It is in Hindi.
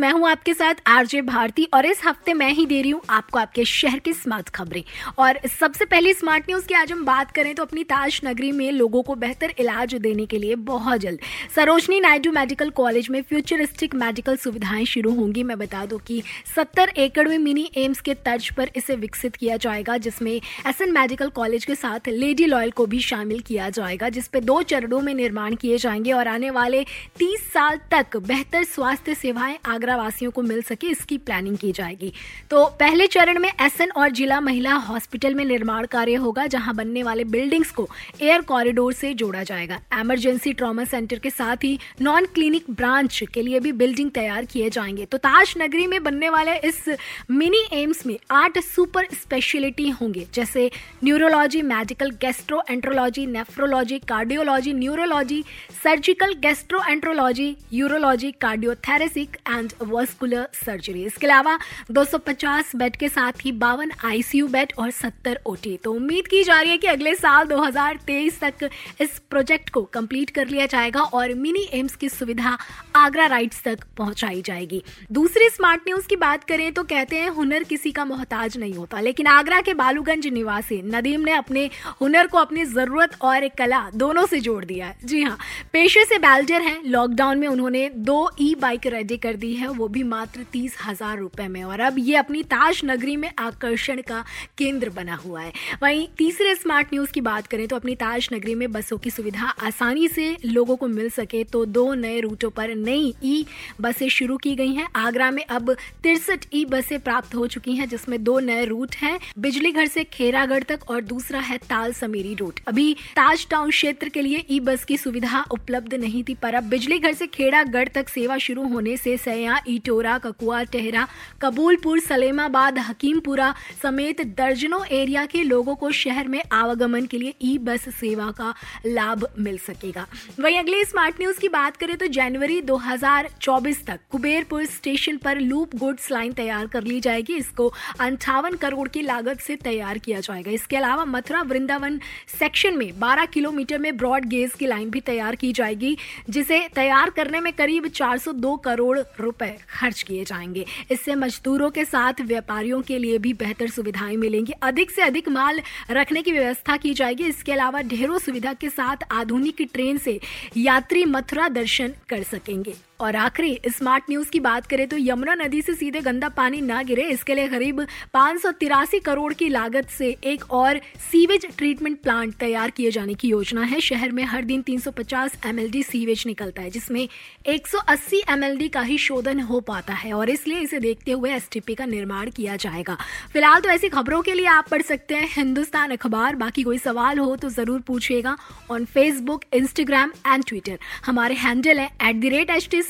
मैं हूँ आपके साथ आरजे भारती और इस हफ़्ते मैं ही दे रही हूँ आपको आपके शहर की स्मार्ट खबरें। और सबसे पहले स्मार्ट न्यूज़ की आज हम बात करें तो अपनी ताज नगरी में लोगों को बेहतर इलाज देने के लिए बहुत जल्द। सरोजनी नायडू मेडिकल कॉलेज में फ्यूचरिस्टिक मेडिकल सुविधाएँ शुरू होंगी। मैं बता दूँ कि सत्तर एकड़ में मिनी एम्स के तर्ज पर इसे विकसित किया जाएगा, जिसमें एसएन मेडिकल कॉलेज के साथ लेडी लॉयल को भी शामिल किया जाएगा, जिसपे दो चरणों में निर्माण किए जाएँगे और आने वाले तीस साल तक बेहतर स्वास्थ्य सेवाएँ आगरा वासियों को मिल सके, इसकी प्लानिंग की जाएगी। तो पहले चरण में एसएन और जिला महिला हॉस्पिटल में निर्माण कार्य होगा, जहाँ बनने वाले बिल्डिंग्स को एयर कॉरिडोर से जोड़ा जाएगा। इमरजेंसी ट्रॉमा सेंटर के साथ ही नॉन क्लिनिक ब्रांच के लिए भी बिल्डिंग तैयार किए जाएँगे। तो ताज नगरी में बनने वाले इस मिनी एम्स में आठ सुपर स्पेशलिटी होंगे, जैसे neurology medical gastroenterology nephrology cardiology neurology surgical gastroenterology urology cardiothoracic and vascular surgery इसके अलावा 250 बेड के साथ ही बावन आईसीयू बेड और 70 ओटी तो उम्मीद की जा रही है कि अगले साल 2023 तक इस प्रोजेक्ट को कंप्लीट कर लिया जाएगा और मिनी एम्स की सुविधा आगरा राइट्स तक पहुंचाई जाएगी। दूसरी स्मार्ट न्यूज़ की बात करें तो कहते हैं हुनर किसी का मोहताज नहीं होता, लेकिन आगरा के बालूगंज निवासी नदीम ने अपने हुनर को अपनी ज़रूरत और कला दोनों से जोड़ दिया है। जी हाँ पेशे से बैल्डर हैं। लॉकडाउन में उन्होंने दो ई बाइक रेडी कर दी है। वो भी मात्र तीस हज़ार रुपए में। और अब ये अपनी ताज नगरी में आकर्षण का केंद्र बना हुआ है। वहीं तीसरे स्मार्ट न्यूज़ की बात करें तो अपनी ताज नगरी में बसों की सुविधा आसानी से लोगों को मिल सके तो दो नए रूटों पर नई ई बसें शुरू की गई हैं। आगरा में अब तिरसठ ई बसें प्राप्त हो चुकी हैं, जिसमें दो नए रूट हैं बिजली घर से खेरागढ़ तक और दूसरा है ताल समीरी रूट। अभी ताज टाउन क्षेत्र के लिए ई बस की सुविधा उपलब्ध नहीं थी, पर अब बिजली घर से खेड़ागढ़ तक सेवा शुरू होने से सया ईटोरा ककुआ, टेहरा, कबूलपुर, सलेमाबाद, हकीमपुरा समेत दर्जनों एरिया के लोगों को शहर में आवागमन के लिए ई बस सेवा का लाभ मिल सकेगा। वहीं अगली स्मार्ट न्यूज़ की बात करें तो जनवरी 2024 तक कुबेरपुर स्टेशन पर लूप गुड्स लाइन तैयार कर ली जाएगी। इसको अंठावन करोड़ की लागत से तैयार किया जाएगा। इसके अलावा मथुरा वृंदावन सेक्शन में 12 किलोमीटर में ब्रॉड गेज की लाइन भी तैयार की जाएगी, जिसे तैयार करने में करीब 402 करोड़ रुपए खर्च किए जाएँगे। इससे मजदूरों के साथ व्यापारियों के लिए भी बेहतर सुविधाएँ मिलेंगी। अधिक से अधिक माल रखने की व्यवस्था की जाएगी। इसके अलावा ढेरों सुविधा के साथ आधुनिक ट्रेन से यात्री मथुरा दर्शन कर सकेंगे। और आखिरी स्मार्ट न्यूज़ की बात करें तो यमुना नदी से सीधे गंदा पानी ना गिरे, इसके लिए करीब पाँच करोड़ की लागत से एक और सीवेज ट्रीटमेंट प्लांट तैयार किए जाने की योजना है। शहर में हर दिन 350 एमएलडी सीवेज निकलता है, जिसमें 180 एमएलडी का ही शोधन हो पाता है और इसलिए इसे देखते हुए एसटीपी का निर्माण किया जाएगा। फ़िलहाल तो ऐसी खबरों के लिए आप पढ़ सकते हैं हिंदुस्तान अखबार। बाकी कोई सवाल हो तो ज़रूर पूछिएगा on Facebook Instagram and Twitter हमारे हैंडल है at the rate H T